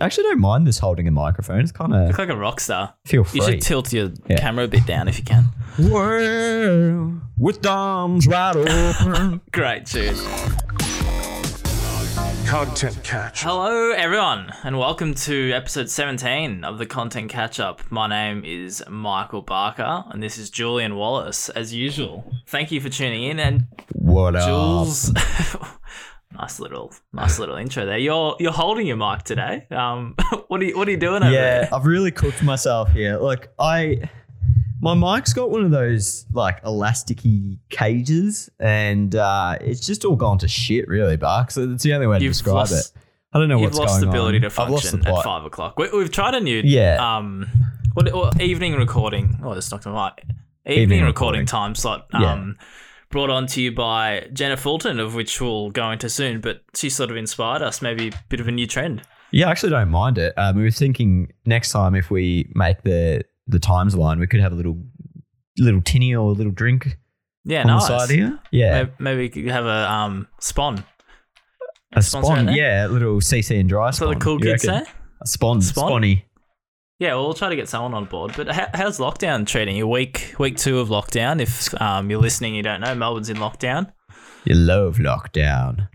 I actually don't mind this holding a microphone. It's kind of Look like a rock star. feel free. You should tilt your Yeah. camera a bit down if you can. Well, with thumbs right open. Great tune. Content catch. Hello, everyone, and welcome to episode 17 of the Content Catch Up. My name is Michael Barker, and this is Julian Wallace, as usual. Thank you for tuning in, and what up? Jules. nice little, nice little intro there. You're you're holding your mic today. Um, what are you what are you doing over Yeah, there? I've really cooked myself here. Look, I my mic's got one of those like elasticy cages, and uh, it's just all gone to shit, really, Bark. So that's the only way to You've describe lost- it. I don't know You've what's lost the going ability on. to I've lost the function at five o'clock. We, we've tried a new Yeah. um, what, what evening recording? Oh, it's not gonna lie. Evening, Evening recording recording. time slot. Yeah. Brought on to you by Jenna Fulton, of which we'll go into soon. But she sort of inspired us. Maybe a bit of a new trend. Yeah, I actually don't mind it. Um, we were thinking next time if we make the the times line, we could have a little little tinny or a little drink Yeah, on nice. the side here. Yeah, Maybe, maybe we could have a um spawn. a spawn. Yeah, a little CC and dry That's what spawn. the cool kids say. A spawn, Spawn? sponny. Yeah, well, we'll try to get someone on board. But how, how's lockdown treating you? Week week two of lockdown. If um, you're listening, you don't know Melbourne's in lockdown. You love lockdown.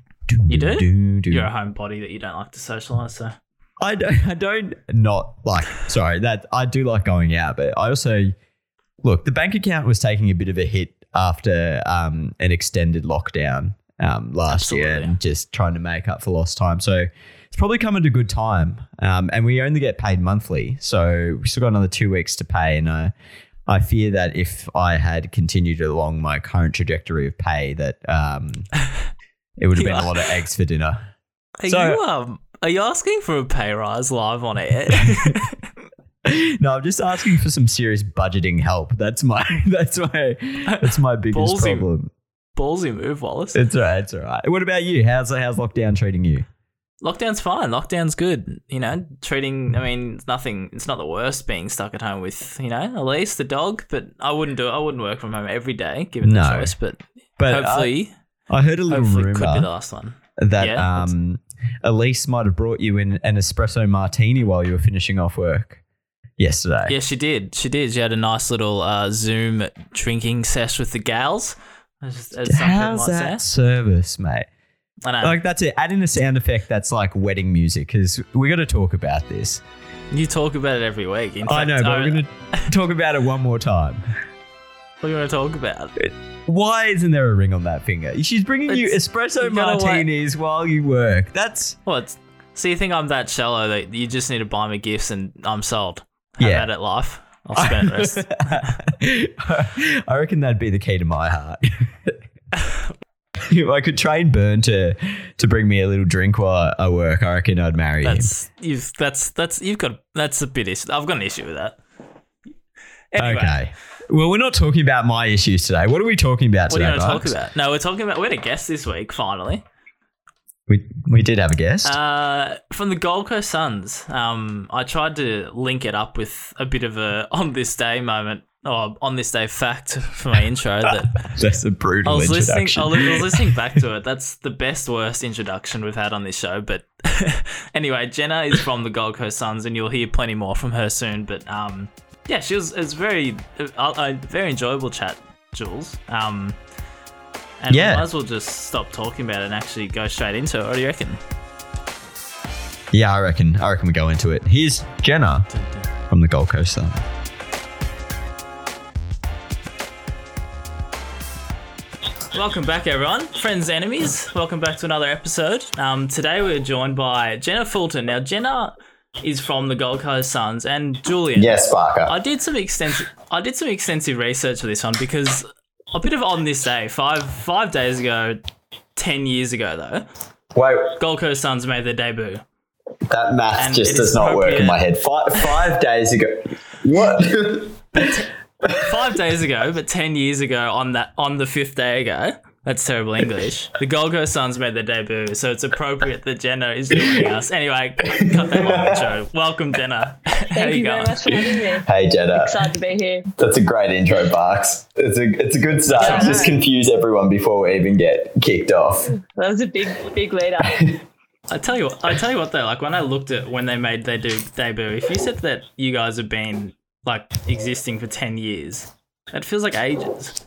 You do? do, do. You're a homebody that you don't like to socialise. So I don't. I don't not like. Sorry, that I do like going out, but I also look. The bank account was taking a bit of a hit after um, an extended lockdown um, last year, and just trying to make up for lost time. So it's probably come at a good time. Um, and we only get paid monthly, so we still got another two weeks to pay. And I, I fear that if I had continued along my current trajectory of pay, that um, it would have been a lot of eggs for dinner. are So- you um are you asking for a pay rise live on air? no, I'm just asking for some serious budgeting help. That's my that's my that's my biggest Ballsy. problem. Ballsy move, Wallace. It's all right. It's all right. What about you? How's how's lockdown treating you? Lockdown's fine. Lockdown's good. You know, treating. I mean, it's nothing. It's not the worst being stuck at home with you know Elise the dog. But I wouldn't do it. I wouldn't work from home every day given the choice. But, But hopefully, I, I heard a little hopefully, could be the last one. that Yeah, um, Elise might have brought you in an espresso martini while you were finishing off work yesterday. Yeah, she did. She did. She had a nice little uh, Zoom drinking sesh with the gals. As, as How's that say. service, mate? I know. Like that's it. Add in a sound effect that's like wedding music because we got to talk about this. you talk about it every week. In I fact, know, but we're going to talk about it one more time. What do you want to talk about? Why isn't there a ring on that finger? She's bringing you It's- espresso you gotta wait. martinis while you work. That's What? So you think I'm that shallow that you just need to buy me gifts and I'm sold? Have Yeah. at it, life. I'll spend the rest. I reckon that'd be the key to my heart. if I could train Burn to to bring me a little drink while I work, I reckon I'd marry him. You've that's that's you've got that's a bit issue. I've got an issue with that. Anyway, Okay. Well, we're not talking about my issues today. What are we talking about What are today? you going to talk about? No, we're talking about we had a guest this week. Finally, We we did have a guest. uh, from the Gold Coast Suns. Um, I tried to link it up with a bit of a on this day moment or on this day fact for my intro that That's a brutal I was listening. introduction. I was I was listening back to it. That's the best worst introduction we've had on this show. But anyway, Jenna is from the Gold Coast Suns, and you'll hear plenty more from her soon. But um, yeah, she was. it's very, a, very enjoyable chat, Jules. Um, and Yeah. we might as well just stop talking about it and actually go straight into it. What do you reckon? yeah, I reckon. I reckon we go into it. Here's Jenna from the Gold Coast Sun. Welcome back, everyone. Friends, and enemies. Welcome back to another episode. Um, today we're joined by Jenna Fulton. Now, Jenna is from the Gold Coast Suns, and Julian. Yes, Barker. I did some extensive. I did some extensive research for this one because a bit of on this day, five five days ago, ten years ago though, Wait, Gold Coast Suns made their debut. that math And just does not work in my head. Five, five days ago. What? Five days ago, but ten years ago on that on the fifth day ago. That's terrible English. The Gold Coast Suns made their debut, so it's appropriate that Jenna is joining us. Anyway, cut that long intro. Welcome, Jenna. How Thank you you going? very much for having me. hey, Jenna. Excited to be here. That's a great intro, Barks. It's a it's a good start. Yeah, Just confuse everyone before we even get kicked off. That was a big, big lead up. I tell you what, I tell you what though, like when I looked at when they made their de- debut, if you said that you guys have been like existing for ten years, that feels like ages.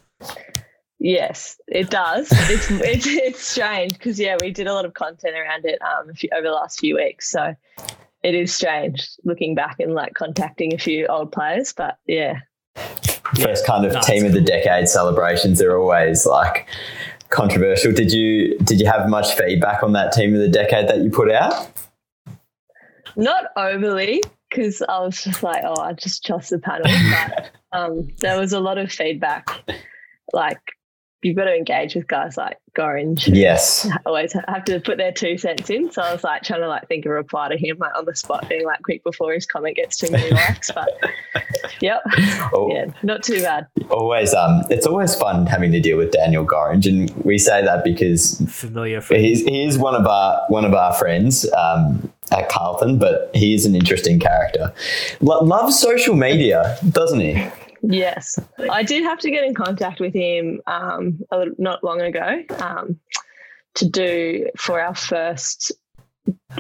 Yes, it does. It's it's, it's strange because yeah, we did a lot of content around it um few, over the last few weeks, so it is strange looking back and like contacting a few old players. But yeah, First kind of No, team of the decade celebrations are always like controversial. Did you did you have much feedback on that team of the decade that you put out? not overly because I was just like, oh, I just trust the panel. But um, there was a lot of feedback, like. You've got to engage with guys like Gorringe. Yes. always have to put their two cents in. So I was like trying to like think of a reply to him like on the spot, being like quick before his comment gets too many likes. But yep, Oh, yeah, not too bad. Always um it's always fun having to deal with Daniel Gorringe and we say that because Familiar friend. he's he is one of our one of our friends um, at Carlton, but he is an interesting character. Lo- loves social media, doesn't he? Yes, I did have to get in contact with him um, a little, not long ago um, to do for our first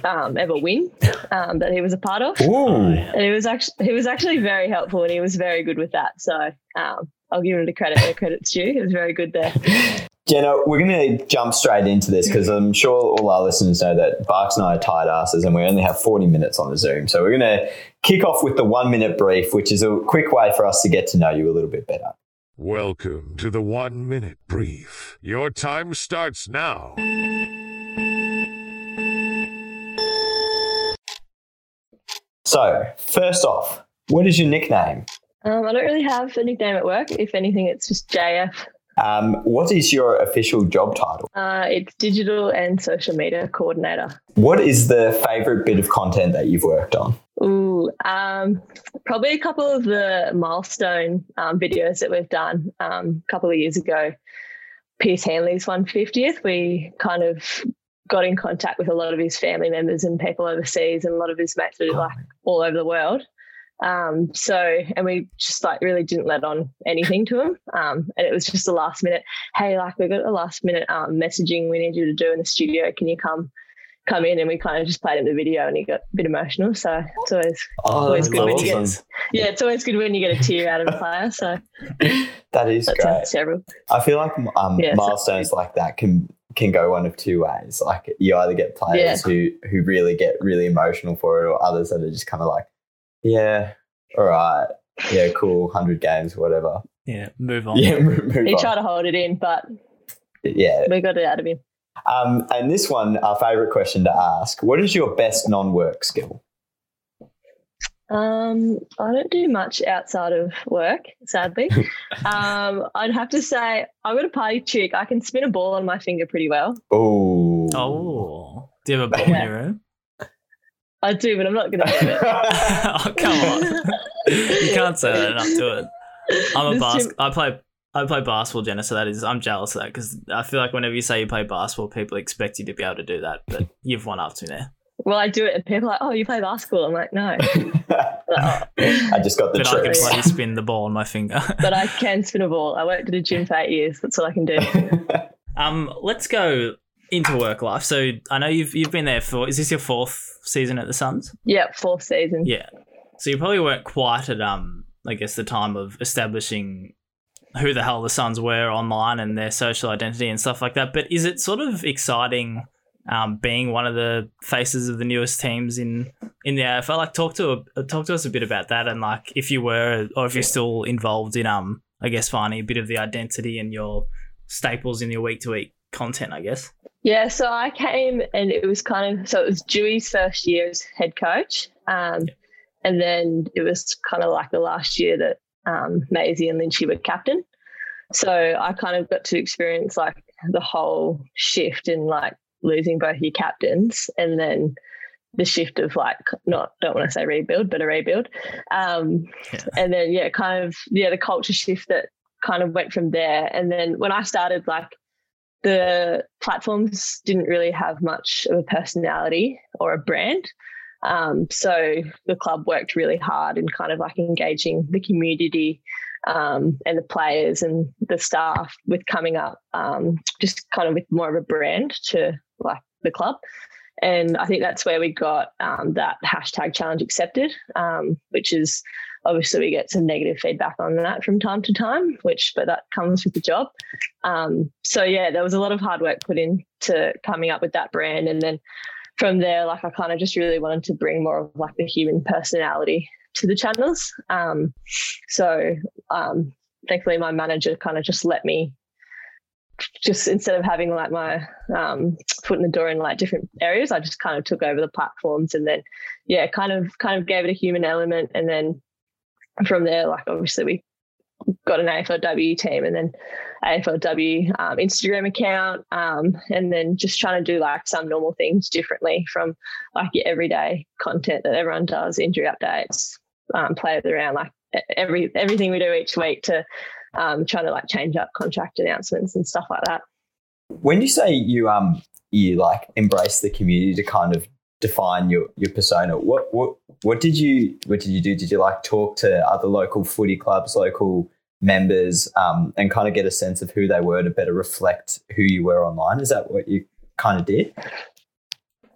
um, ever win um, that he was a part of. Ooh. And he was actually he was actually very helpful and he was very good with that. So um, I'll give him the credit where credit's due. He was very good there. Jenna, we're going to jump straight into this because I'm sure all our listeners know that Barks and I are tight asses and we only have 40 minutes on the Zoom. So we're going to kick off with the one minute brief, which is a quick way for us to get to know you a little bit better. Welcome to the one minute brief. Your time starts now. So, first off, what is your nickname? Um, I don't really have a nickname at work. If anything, it's just JF. Um, what is your official job title? Uh, it's digital and social media coordinator. What is the favorite bit of content that you've worked on? Ooh, um, probably a couple of the milestone um, videos that we've done um, a couple of years ago. Pearce Hanley's 150th, we kind of got in contact with a lot of his family members and people overseas, and a lot of his mates are like all over the world. Um, so, and we just like really didn't let on anything to him. Um, and it was just a last minute, hey, like we got a last minute um, messaging we need you to do in the studio. Can you come? Come in and we kind of just played him the video and he got a bit emotional. So it's always Oh, Always good when you get- yeah, it's always good when you get a tear out of a player. So That is that's great. several. I feel like um, Yeah, so- milestones like that can can go one of two ways. Like you either get players who who really get really emotional for it, or others that are just kind of like, yeah, all right, yeah, cool, hundred games, whatever. Yeah, move on. Yeah, move, move He on. tried to hold it in, but yeah. we got it out of him. Um, and this one, our favorite question to ask: What is your best non-work skill? Um, I don't do much outside of work, sadly. um, I'd have to say I've got a party trick. I can spin a ball on my finger pretty well. Oh, Oh, do you have a ball in your room? I do, but I'm not going to do it. oh, come on. You can't say that and not do it. I'm a This bas- I play I play basketball, Jenna. So that is I'm jealous of that because I feel like whenever you say you play basketball, people expect you to be able to do that. But you've won up to me there. Well, I do it, and people are like, "Oh, you play basketball?" I'm like, "No," I just got the But I can tricks. bloody spin the ball on my finger. but I can spin a ball. I worked at a gym for eight years. That's all I can do. um, let's go into work life. So I know you've you've been there for. Is this your fourth season at the Suns? yeah, fourth season. Yeah. So you probably weren't quite at um I guess the time of establishing who the hell the Suns were online and their social identity and stuff like that. But is it sort of exciting um, being one of the faces of the newest teams in in the AFL? Like talk to talk to us a bit about that and like if you were or if you're still involved in um I guess finding a bit of the identity and your staples in your week to week content, I guess. Yeah, so I came and it was kind of so it was Dewey's first year as head coach, um, and then it was kind of like the last year that um, Maisie and Lynchy were captain. So I kind of got to experience like the whole shift in like losing both your captains, and then the shift of like not don't want to say rebuild, but a rebuild, um, Yeah. and then yeah, kind of yeah the culture shift that kind of went from there. And then when I started like the platforms didn't really have much of a personality or a brand. Um, so the club worked really hard in kind of like engaging the community um, and the players and the staff with coming up um, just kind of with more of a brand to like the club. And I think that's where we got um, that hashtag challenge accepted, um, which is obviously we get some negative feedback on that from time to time, which but that comes with the job. Um, so yeah, there was a lot of hard work put into coming up with that brand, and then from there, like I kind of just really wanted to bring more of like the human personality to the channels. Um, so um, thankfully, my manager kind of just let me just instead of having like my um, foot in the door in like different areas, I just kind of took over the platforms and then, yeah, kind of kind of gave it a human element, and then from there, like obviously we got an AFLW team and then AFLW um, Instagram account, um, and then just trying to do like some normal things differently from like your everyday content that everyone does, injury updates, um, play around like every everything we do each week to um, trying to like change up contract announcements and stuff like that. When you say you um you like embrace the community to kind of define your your persona, what what what did you what did you do? Did you like talk to other local footy clubs, local members, um, and kind of get a sense of who they were to better reflect who you were online? Is that what you kind of did?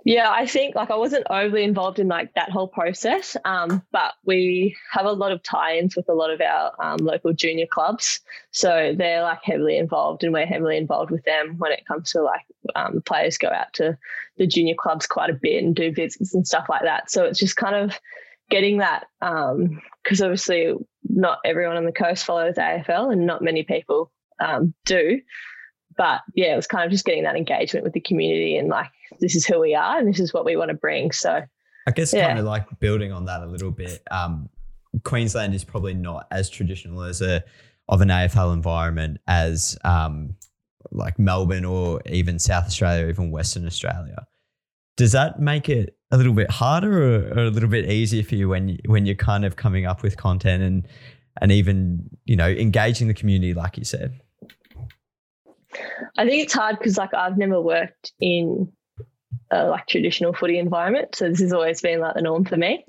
Yeah, I think like I wasn't overly involved in like that whole process, um, but we have a lot of tie-ins with a lot of our um, local junior clubs, so they're like heavily involved, and we're heavily involved with them when it comes to like um, players go out to the junior clubs quite a bit and do visits and stuff like that. So it's just kind of getting that because um, obviously not everyone on the coast follows AFL, and not many people um, do but yeah, it was kind of just getting that engagement with the community and like, this is who we are and this is what we want to bring. So I guess yeah. kind of like building on that a little bit. Um, Queensland is probably not as traditional as a of an AFL environment as um, like Melbourne or even South Australia, or even Western Australia. Does that make it a little bit harder or, or, a little bit easier for you when when you're kind of coming up with content and and even you know engaging the community, like you said? I think it's hard because like I've never worked in a like traditional footy environment, so this has always been like the norm for me.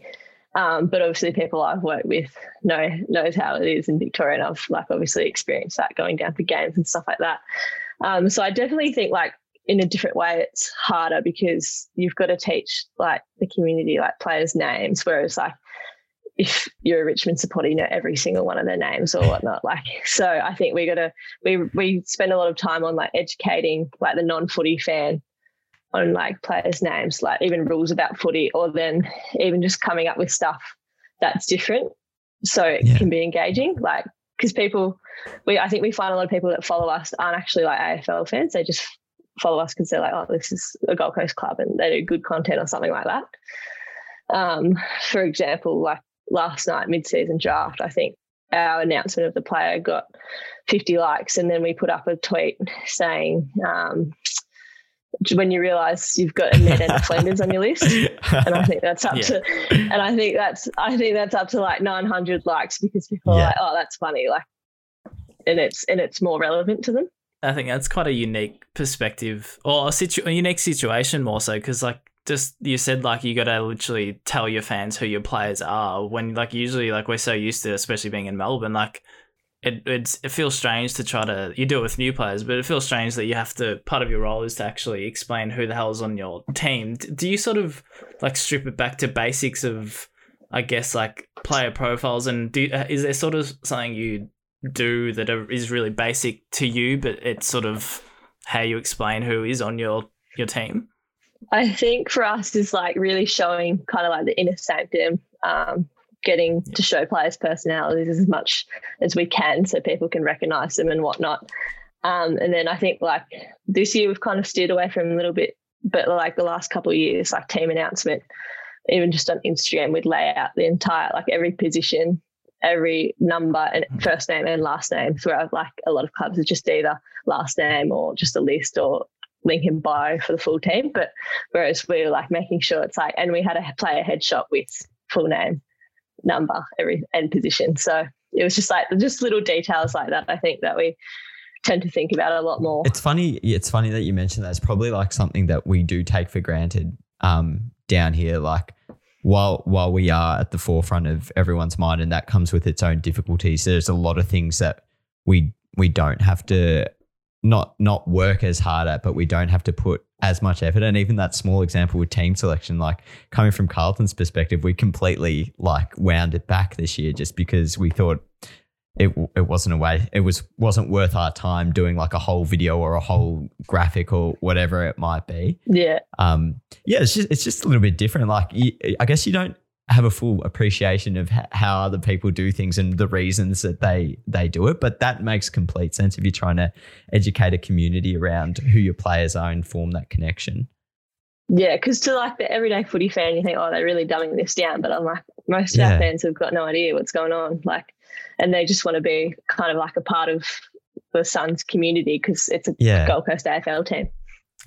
Um, but obviously, people I've worked with know knows how it is in Victoria, and I've like obviously experienced that going down for games and stuff like that. Um, so I definitely think like in a different way, it's harder because you've got to teach like the community like players' names, whereas like if you're a Richmond supporter, you know every single one of their names or whatnot. Like, so I think we got to we we spend a lot of time on like educating like the non-footy fan on like players' names, like even rules about footy, or then even just coming up with stuff that's different, so it yeah. can be engaging. Like, because people, we I think we find a lot of people that follow us aren't actually like AFL fans; they just follow us because they're like, oh, this is a Gold Coast club, and they do good content or something like that. Um, for example, like last night mid-season draft, I think our announcement of the player got 50 likes, and then we put up a tweet saying. Um, when you realise you've got a Ned and Flanders on your list, and I think that's up yeah. to, and I think that's I think that's up to like 900 likes because people yeah. are like, oh, that's funny, like, and it's and it's more relevant to them. I think that's quite a unique perspective or a, situ- a unique situation more so because like just you said like you got to literally tell your fans who your players are when like usually like we're so used to especially being in Melbourne like it it feels strange to try to you do it with new players but it feels strange that you have to part of your role is to actually explain who the hell's on your team. Do you sort of like strip it back to basics of I guess like player profiles and do uh, is there sort of something you do that is really basic to you but it's sort of how you explain who is on your your team I think for us is like really showing kind of like the inner sanctum, um, getting to show players' personalities as much as we can so people can recognize them and whatnot. Um, and then I think like this year we've kind of steered away from a little bit, but like the last couple of years, like team announcement, even just on Instagram, we'd lay out the entire, like every position, every number and hmm. first name and last name. Where like a lot of clubs are just either last name or just a list or link in bio for the full team. But whereas we were like making sure it's like, and we had a player headshot with full name, number, every and position. So it was just like just little details like that. I think that we tend to think about a lot more. It's funny. It's funny that you mentioned that. It's probably like something that we do take for granted um, down here. Like while while we are at the forefront of everyone's mind, and that comes with its own difficulties. There's a lot of things that we we don't have to not not work as hard at, but we don't have to put as much effort. And even that small example with team selection, like coming from Carlton's perspective, we completely like wound it back this year just because we thought it it wasn't a way it was wasn't worth our time doing like a whole video or a whole graphic or whatever it might be. Yeah. Um, yeah, it's just it's just a little bit different. Like you, I guess you don't have a full appreciation of how other people do things and the reasons that they they do it, but that makes complete sense if you're trying to educate a community around who your players are and form that connection. Yeah, because to like the everyday footy fan, you think, oh, they're really dumbing this down. But I'm like, most of Yeah. our fans have got no idea what's going on. Like, and they just want to be kind of like a part of the Suns community because it's a Yeah. Gold Coast AFL team.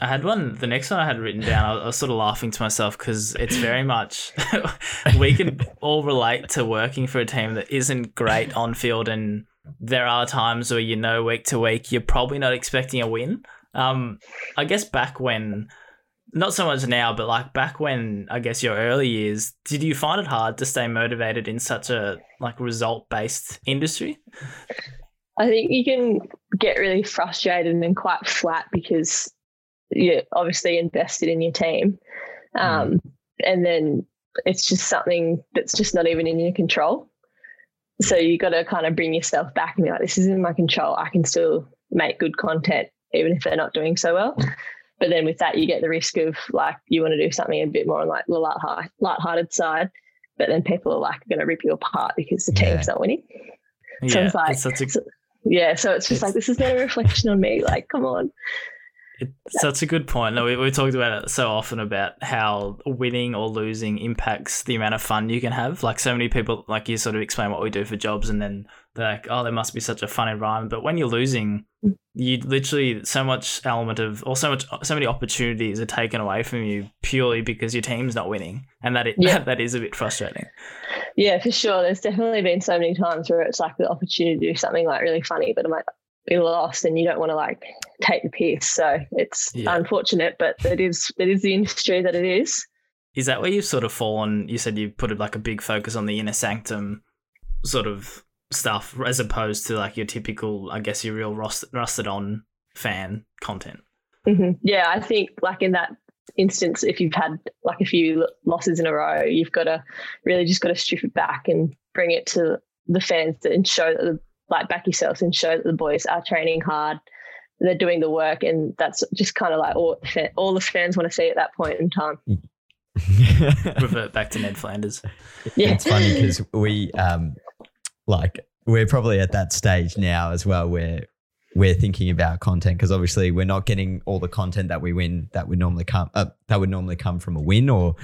I had one. The next one I had written down, I was, I was sort of laughing to myself because it's very much we can all relate to working for a team that isn't great on field, and there are times where you know week to week you're probably not expecting a win. Um, I guess back when, not so much now, but like back when I guess your early years, did you find it hard to stay motivated in such a like result based industry? I think you can get really frustrated and quite flat because you're obviously invested in your team. Um, And then it's just something that's just not even in your control. So you got to kind of bring yourself back and be like, this is in my control. I can still make good content, even if they're not doing so well. But then with that, you get the risk of like, you want to do something a bit more on like the light, light-hearted side. But then people are like going to rip you apart because the Yeah. team's not winning. So yeah, it's like, it's a so- yeah, so it's just It's- like this is not a reflection on me. Like, come on. It's such a good point. No, we, we talked about it so often about how winning or losing impacts the amount of fun you can have. Like so many people, like you sort of explain what we do for jobs, and then they're like, "Oh, there must be such a fun environment." But when you're losing, you literally so much element of, or so much, so many opportunities are taken away from you purely because your team's not winning, and that it, Yeah. that is a bit frustrating. Yeah, for sure. There's definitely been so many times where it's like the opportunity to do something like really funny, but I'm like, be lost and you don't want to like take the piss. So it's Yeah. unfortunate, but it is it is the industry that it is. Is that where you've sort of fallen? You said you put like a big focus on the inner sanctum sort of stuff as opposed to like your typical, I guess, your real rust- rusted on fan content. hmm Yeah, I think like in that instance, if you've had like a few losses in a row, you've got to really just got to strip it back and bring it to the fans and show that the, like back yourselves and show that the boys are training hard. They're doing the work, and that's just kind of like all, the all the fans want to see at that point in time. Revert back to Ned Flanders. Yeah, it's funny because we um like we're probably at that stage now as well where we're thinking about content because obviously we're not getting all the content that we win that would normally come uh, that would normally come from a win or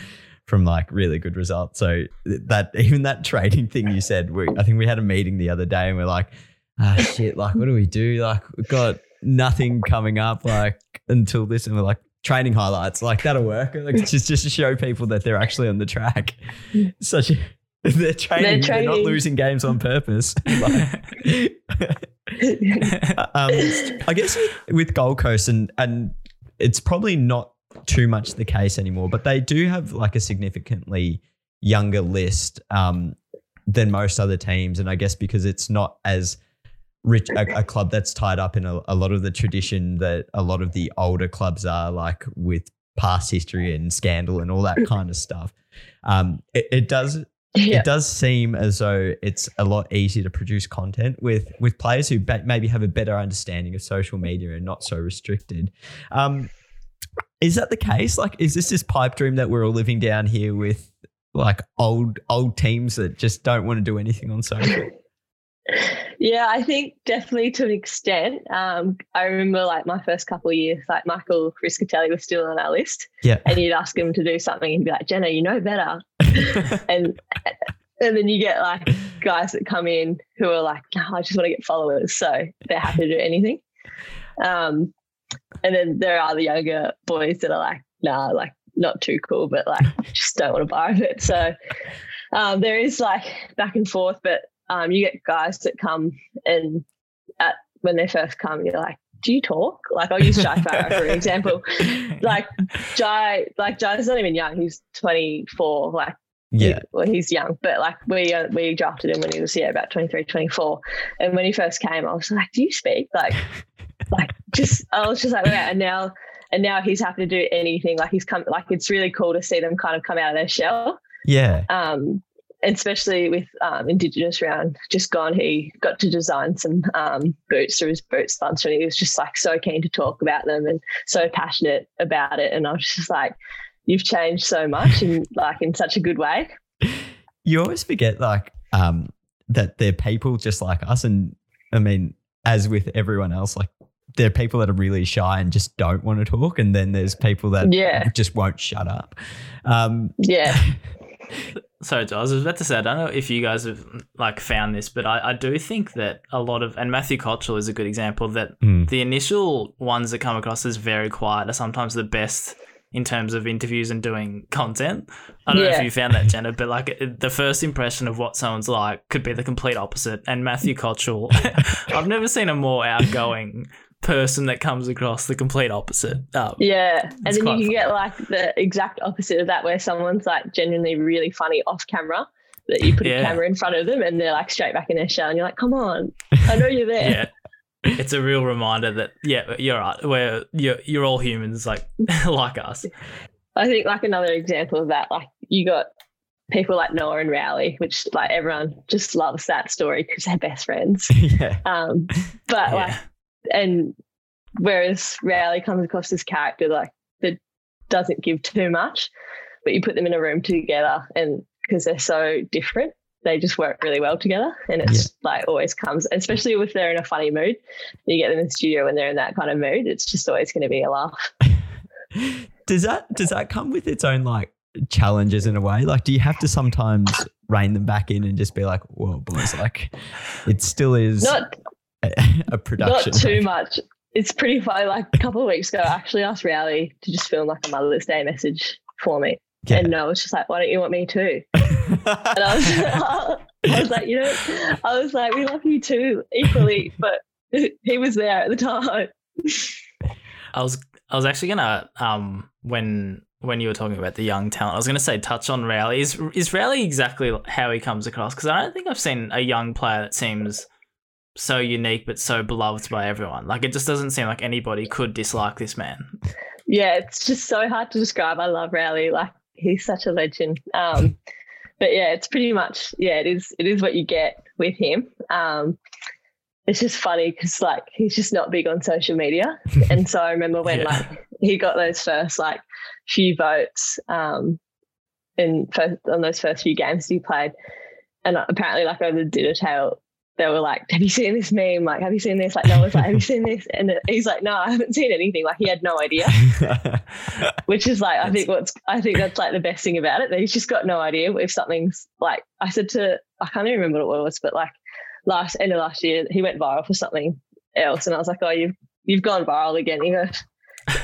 from like really good results. So that even that trading thing you said we, i think we had a meeting the other day and we're like ah shit like what do we do? Like we've got nothing coming up like until this and we're like training highlights like that'll work. Like just just to show people that they're actually on the track. Such a they're training, they're, not losing games on purpose. Like- um, I guess with, with Gold Coast and and it's probably not too much the case anymore, but they do have like a significantly younger list um, than most other teams, and I guess because it's not as rich a, a club that's tied up in a, a lot of the tradition that a lot of the older clubs are, like with past history and scandal and all that kind of stuff. Um, it, it does yeah. it does seem as though it's a lot easier to produce content with with players who ba- maybe have a better understanding of social media and not so restricted. Um, is that the case? Like, is this this pipe dream that we're all living down here with, like old old teams that just don't want to do anything on social? Yeah, I think definitely to an extent. Um, I remember like my first couple of years, like Michael Rischitelli was still on our list, Yeah. and you'd ask him to do something, and he'd be like, "Jenna, you know better," and and then you get like guys that come in who are like, no, "I just want to get followers," so they're happy to do anything. Um, and then there are the younger boys that are like, "Nah, like not too cool, but like just don't want to buy it." So um, there is like back and forth, but um, you get guys that come and at, when they first come, you're like, do you talk? Like I'll use Jy Farrar for example. Like Jy, like Jy's not even young. He's 24. Like yeah, he- well, he's young, but like we uh, we drafted him when he was yeah about 23, 24. And when he first came, I was like, do you speak? Like, like just I was just like, wow, and now and now he's happy to do anything. Like he's come like it's really cool to see them kind of come out of their shell. Yeah. Um especially with um, Indigenous round just gone, he got to design some um, boots through his boot sponsor. And he was just like so keen to talk about them and so passionate about it. And I was just like, you've changed so much and like in such a good way. You always forget like um that they're people just like us and I mean, as with everyone else, like there are people that are really shy and just don't want to talk, and then there's people that Yeah. just won't shut up. Um, Yeah. Sorry, Joe, I was about to say, I don't know if you guys have like found this, but I, I do think that a lot of, and Matthew Cottrell is a good example, that Hmm. the initial ones that come across as very quiet are sometimes the best in terms of interviews and doing content. I don't know if you found that, Jenna, but like the first impression of what someone's like could be the complete opposite. And Matthew Cottrell, I've never seen a more outgoing person that comes across the complete opposite. Um, Yeah. And then you can get like the exact opposite of that where someone's like genuinely really funny off camera. That you put Yeah. a camera in front of them and they're like straight back in their shell and you're like, come on, I know you're there. yeah. It's a real reminder that yeah, you're right. We're you're you're all humans like like us. I think like another example of that, like you got people like Noah and Rowley, which like everyone just loves that story because they're best friends. yeah. Um, but like, Yeah. And whereas Rowley comes across this character like that doesn't give too much, but you put them in a room together and because they're so different, they just work really well together. And it's like always comes, especially if they're in a funny mood. You get them in the studio when they're in that kind of mood, it's just always going to be a laugh. Does that does that come with its own like challenges in a way? Like, do you have to sometimes rein them back in and just be like, "Whoa, boys!" Like, it still is Not a, a production. Not too much. It's pretty funny. Like a couple of weeks ago, I actually asked Rowley to just film like a Mother's Day message for me. Yeah. And Noah was just like, why don't you want me too? And I was, I was like, you know, I was like, we love you too equally. But he was there at the time. I was I was actually gonna um when when you were talking about the young talent, I was gonna say touch on Rowley. Is is Rowley exactly how he comes across? Because I don't think I've seen a young player that seems so unique but so beloved by everyone. Like it just doesn't seem like anybody could dislike this man. Yeah, it's just so hard to describe. I love Rowley. Like he's such a legend. Um, but yeah, it's pretty much yeah, it is. It is what you get with him. Um, it's just funny because like he's just not big on social media, and so I remember when Yeah. like he got those first like few votes um, in first, on those first few games he played, and apparently like over the dinner table. They were like, "Have you seen this meme? Like, have you seen this?" Like, no one's like, "Have you seen this?" And he's like, "No, I haven't seen anything." Like, he had no idea which is like I think what's I think that's like the best thing about it. That he's just got no idea if something's like I said to I can't even remember what it was, but like last end of last year he went viral for something else, and I was like, oh, you've you've gone viral again. He goes,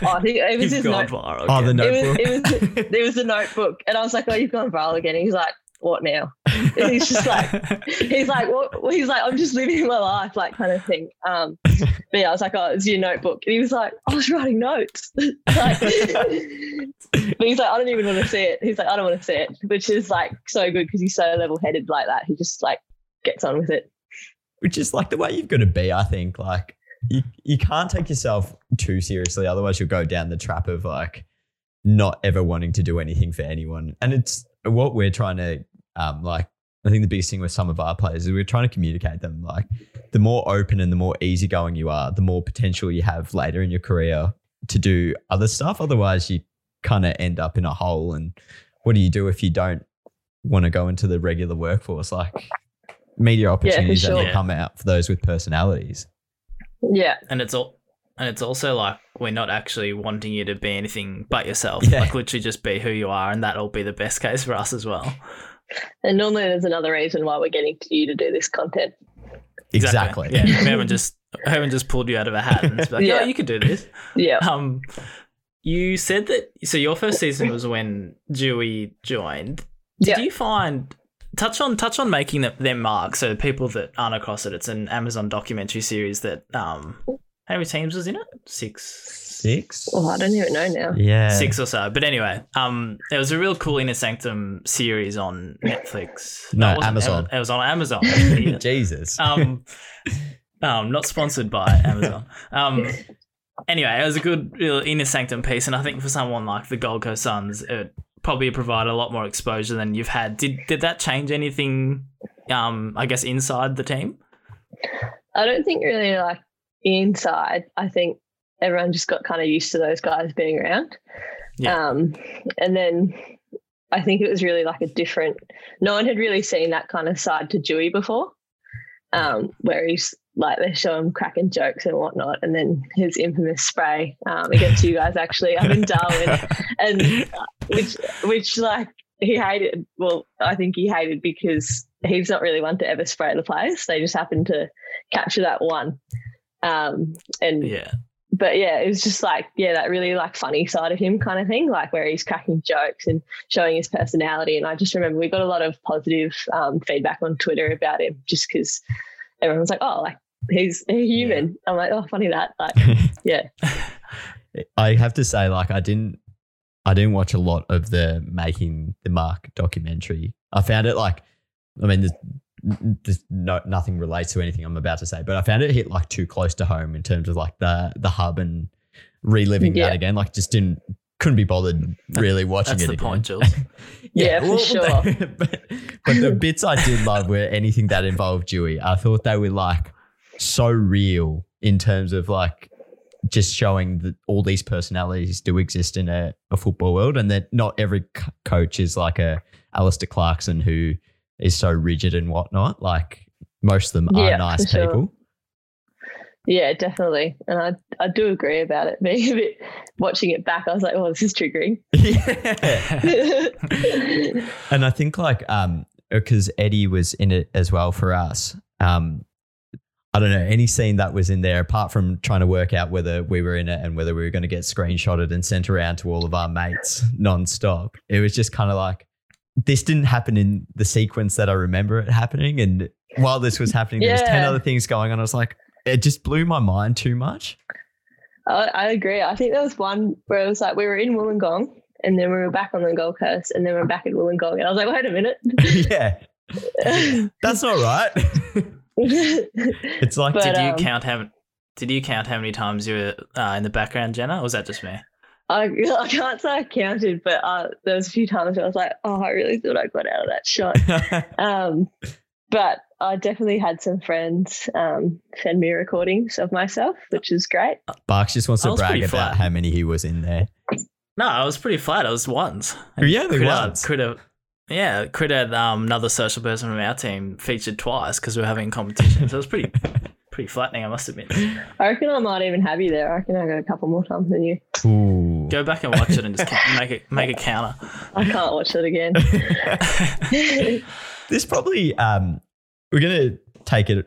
oh, I think it was his You've gone note. viral. oh, the notebook. It was it was it was the notebook, and I was like, oh, you've gone viral again. He's like, what now? And he's just like he's like, what? well, He's like, I'm just living my life, like kind of thing. Um, but yeah, I was like, oh, it's your notebook. And he was like, I was writing notes. like, but he's like, I don't even want to see it. He's like, I don't want to see it, which is like so good because he's so level headed like that. He just like gets on with it. which is like the way you've got to be. I think like you you can't take yourself too seriously, otherwise you'll go down the trap of like not ever wanting to do anything for anyone. And it's what we're trying to um like. I think the biggest thing with some of our players is we're trying to communicate them like the more open and the more easygoing you are, the more potential you have later in your career to do other stuff. Otherwise, you kind of end up in a hole. And what do you do if you don't want to go into the regular workforce? Like media opportunities that sure. will come out for those with personalities. Yeah, and it's all and it's also like we're not actually wanting you to be anything but yourself. Yeah. Like literally just be who you are and that'll be the best case for us as well. And normally there's another reason why we're getting to you to do this content. Exactly. Yeah. We haven't just we haven't just pulled you out of a hat and it's like, yeah, Yeah. you could do this. Yeah, Um you said that so your first season was when Dewey joined. Did Yeah. you find touch on touch on making them, them mark so people that aren't across it it's an amazon documentary series that um how many teams was in it six Six. well, I don't even know now. Yeah. six or so but anyway um it was a real cool inner sanctum series on netflix No, it wasn't. Amazon. it was on amazon Jesus. um um not sponsored by amazon um anyway, it was a good real inner sanctum piece, and I think for someone like the Gold Coast Suns, it probably provided a lot more exposure than you've had. Did did that change anything? Um, I guess inside the team. I don't think really like inside. I think everyone just got kind of used to those guys being around. Yeah. Um, and then I think it was really like a different. No one had really seen that kind of side to Dewey before, um, where he's like they show him cracking jokes and whatnot, and then his infamous spray um, against you guys actually up in Darwin, and which which like he hated. Well, I think he hated because he's not really one to ever spray the players. They just happened to capture that one. Um, and Yeah. But yeah, it was just like, yeah, that really like funny side of him kind of thing, like where he's cracking jokes and showing his personality. And I just remember we got a lot of positive um, feedback on Twitter about him just because everyone was like, oh, like he's a human. I'm like, oh, funny that. Like, yeah. I have to say, like, I didn't, I didn't watch a lot of the making the mark documentary. I found it like, I mean, there's no nothing relates to anything I'm about to say, but I found it hit like too close to home in terms of like the the hub and reliving Yeah. that again. Like, just didn't couldn't be bothered really watching That's it the again. point, Jules. Yeah, for sure. but, but the bits I did love were anything that involved Dewey. I thought they were like so real in terms of like just showing that all these personalities do exist in a, a football world and that not every co- coach is like a Alastair Clarkson who is so rigid and whatnot. Like most of them are for nice sure. people. Yeah, definitely. And I, I do agree about it. Being a bit, watching it back, I was like, oh, this is triggering. yeah. and I think like um because Eddie was in it as well for us. Um I don't know any scene that was in there apart from trying to work out whether we were in it and whether we were going to get screenshotted and sent around to all of our mates nonstop. It was just kind of like this didn't happen in the sequence that I remember it happening and while this was happening there was 10 other things going on. I was like it just blew my mind too much. I, I agree. I think there was one where it was like we were in Wollongong and then we were back on the Gold Coast and then we are back in Wollongong. And I was like, wait a minute. yeah. That's not right. it's like But, did you um, count how? Did you count how many times you were uh, in the background, Jenna, or was that just me? I, I can't say I counted, but uh, there was a few times where I was like, oh, I really thought I got out of that shot. Um, but I definitely had some friends um, send me recordings of myself, which is great. Barks just wants to brag about flat. how many he was in there. No, I was pretty flat. I was once. Yeah, there Critter- was. Critter, yeah, Critter, um, another social person from our team, featured twice because we were having competition. So it was pretty, pretty flattening, I must admit. I reckon I might even have you there. I reckon I got a couple more times than you. Ooh. Go back and watch it and just make it make a counter. I can't watch it again. this probably um we're gonna take it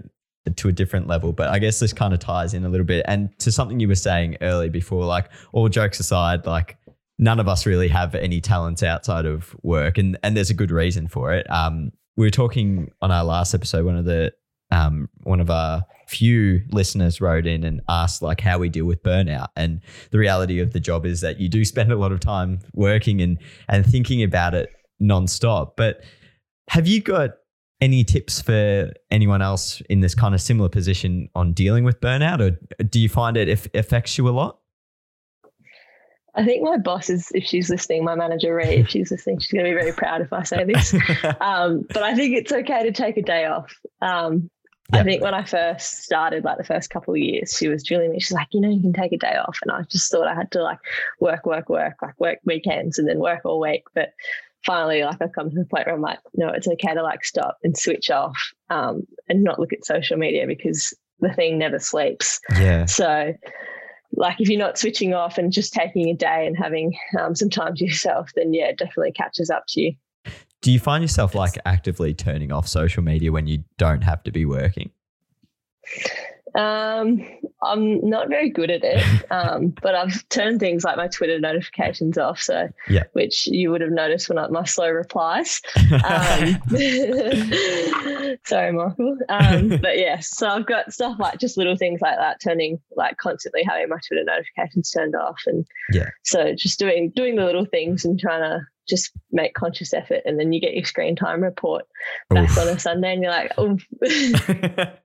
to a different level, but I guess this kind of ties in a little bit and to something you were saying early before, like all jokes aside, like none of us really have any talents outside of work and and there's a good reason for it. Um we were talking on our last episode, one of the um one of our few listeners wrote in and asked like how we deal with burnout and the reality of the job is that you do spend a lot of time working and and thinking about it nonstop. But have you got any tips for anyone else in this kind of similar position on dealing with burnout, or do you find it affects you a lot? I think my boss is, if she's listening, my manager, Ree, if she's listening, she's going to be very proud if I say this. um, but I think it's okay to take a day off. Um, Yeah. I think when I first started, like the first couple of years, she was drilling me. She's like, you know, you can take a day off, and I just thought I had to like work, work, work, like work weekends and then work all week. But finally, like I've come to the point where I'm like, no, it's okay to like stop and switch off, um, and not look at social media because the thing never sleeps. yeah. So, like, if you're not switching off and just taking a day and having um, some time to yourself, then yeah, it definitely catches up to you. Do you find yourself like actively turning off social media when you don't have to be working? Um, I'm not very good at it, um, but I've turned things like my Twitter notifications off. So, Yeah. which you would have noticed when I, my slow replies. Um, sorry, Michael. Um, but yes, so I've got stuff like just little things like that, turning like constantly having my Twitter notifications turned off, and Yeah. so just doing doing the little things and trying to just make conscious effort, and then you get your screen time report back Oof. on a Sunday, and you're like, oh.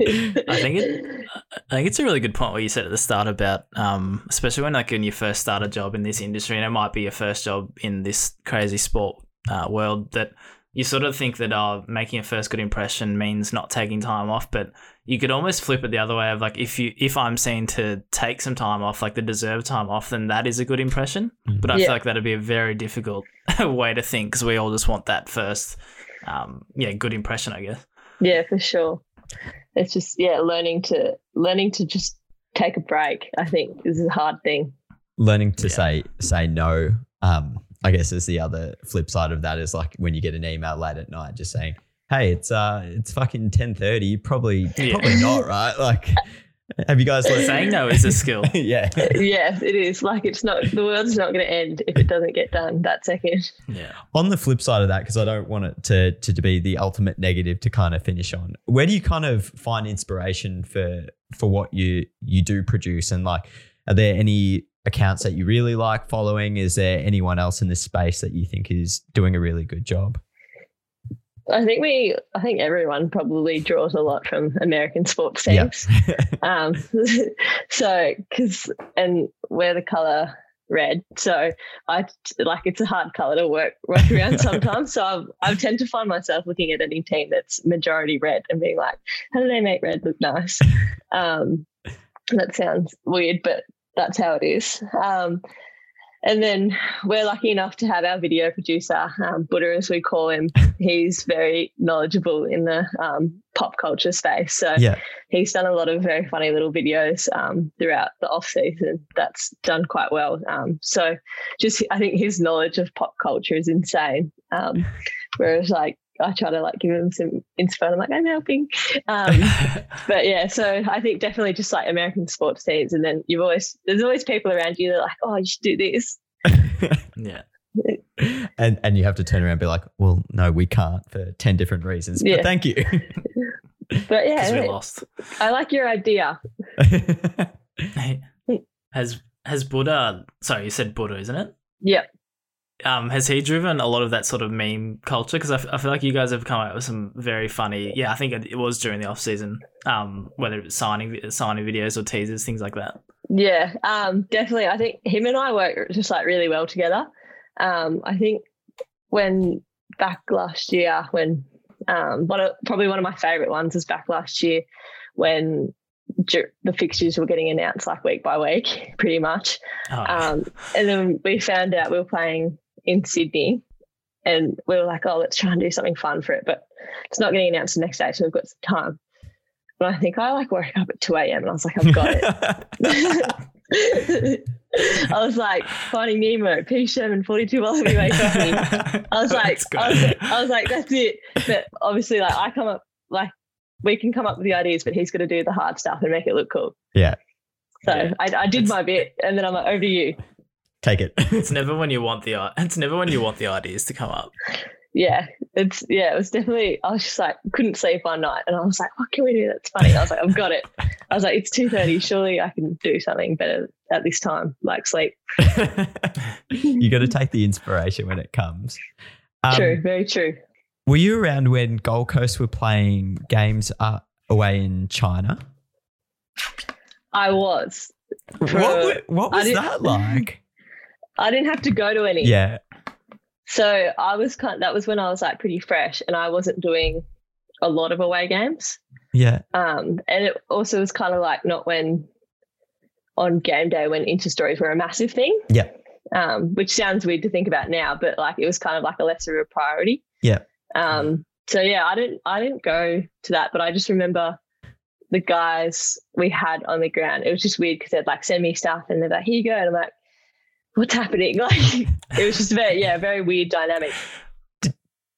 I think it. I think it's a really good point what you said at the start about, um, especially when like when you first start a job in this industry, and it might be your first job in this crazy sport uh, world. That you sort of think that uh, making a first good impression means not taking time off, but you could almost flip it the other way of like if you if I'm seen to take some time off, like the deserved time off, then that is a good impression. But I Yeah. feel like that'd be a very difficult way to think because we all just want that first, um, yeah, good impression, I guess. Yeah, for sure. It's just yeah, learning to learning to just take a break. I think is a hard thing. Learning to Yeah. say say no. Um, I guess is the other flip side of that is like when you get an email late at night just saying, "Hey, it's uh, it's fucking ten thirty. Probably Yeah. probably not, right? Like, have you guys learned Saying no is a skill. yeah. Yeah, it is. Like it's not the world's not going to end if it doesn't get done that second. Yeah. on the flip side of that, because I don't want it to, to to be the ultimate negative to kind of finish on. Where do you kind of find inspiration for for what you you do produce? And like, are there any accounts that you really like following? Is there anyone else in this space that you think is doing a really good job? I think we, I think everyone probably draws a lot from American sports teams. um, so because and we're the color red, so I like it's a hard color to work work around sometimes. so I've, I tend to find myself looking at any team that's majority red and being like, how do they make red look nice? Um, that sounds weird, but that's how it is. Um, and then we're lucky enough to have our video producer, um, Buddha, as we call him. He's very knowledgeable in the um, pop culture space. So yeah, he's done a lot of very funny little videos um, throughout the off season. That's done quite well. Um, so just I think his knowledge of pop culture is insane. Um, whereas like I try to like give them some inspo. I'm like I'm helping. Um, but yeah, so I think definitely just like American sports teams, and then you've always there's always people around you that are like, oh, you should do this. yeah. and and you have to turn around and be like, well, no, we can't for ten different reasons. But Yeah. thank you. But yeah, we're lost. I like your idea. Hey, has has Buddha? Sorry, you said Buddha, isn't it? Yep. Um, has he driven a lot of that sort of meme culture? Because I, f- I feel like you guys have come out with some very funny. Yeah, I think it, was during the off season. Um, whether it was signing signing videos or teasers, things like that. Yeah, um, definitely. I think him and I work just like really well together. Um, I think when back last year, when um, one of, probably one of my favorite ones was back last year when the fixtures were getting announced like week by week, pretty much. Oh, Um, and then we found out we were playing in Sydney, and we were like, "Oh, let's try and do something fun for it." But it's not getting announced the next day, so we've got some time. But I think I like woke up at two a.m. and I was like, "I've got it." I was like, Finding Nemo, P. Sherman, 42 Wallaby Way Company. I was like, I was, I was like, that's it. But obviously, like, I come up, like, we can come up with the ideas, but he's going to do the hard stuff and make it look cool. yeah, So Yeah. I, I did my bit, and then I'm like, over to you. Take it. it's never when you want the i- it's never when you want the ideas to come up. Yeah, it's yeah, it was definitely. I was just like, couldn't sleep one night, and I was like, what can we do that's funny? I was like, I've got it. I was like, it's two thirty. Surely I can do something better at this time, like sleep. you got to take the inspiration when it comes. Um, true, very true. Were you around when Gold Coast were playing games uh, away in China? I was. What, what was didn't- that like? I didn't have to go to any. yeah. So I was kind. that was when I was like pretty fresh, and I wasn't doing a lot of away games. Yeah. Um, and it also was kind of like not when on game day when Insta stories were a massive thing. Yeah. Um, which sounds weird to think about now, but like it was kind of like a lesser of a priority. Yeah. Um, so yeah, I didn't I didn't go to that, but I just remember the guys we had on the ground. It was just weird because they'd like send me stuff and they're like, here you go. And I'm like, what's happening? Like it was just very, yeah, very weird dynamic.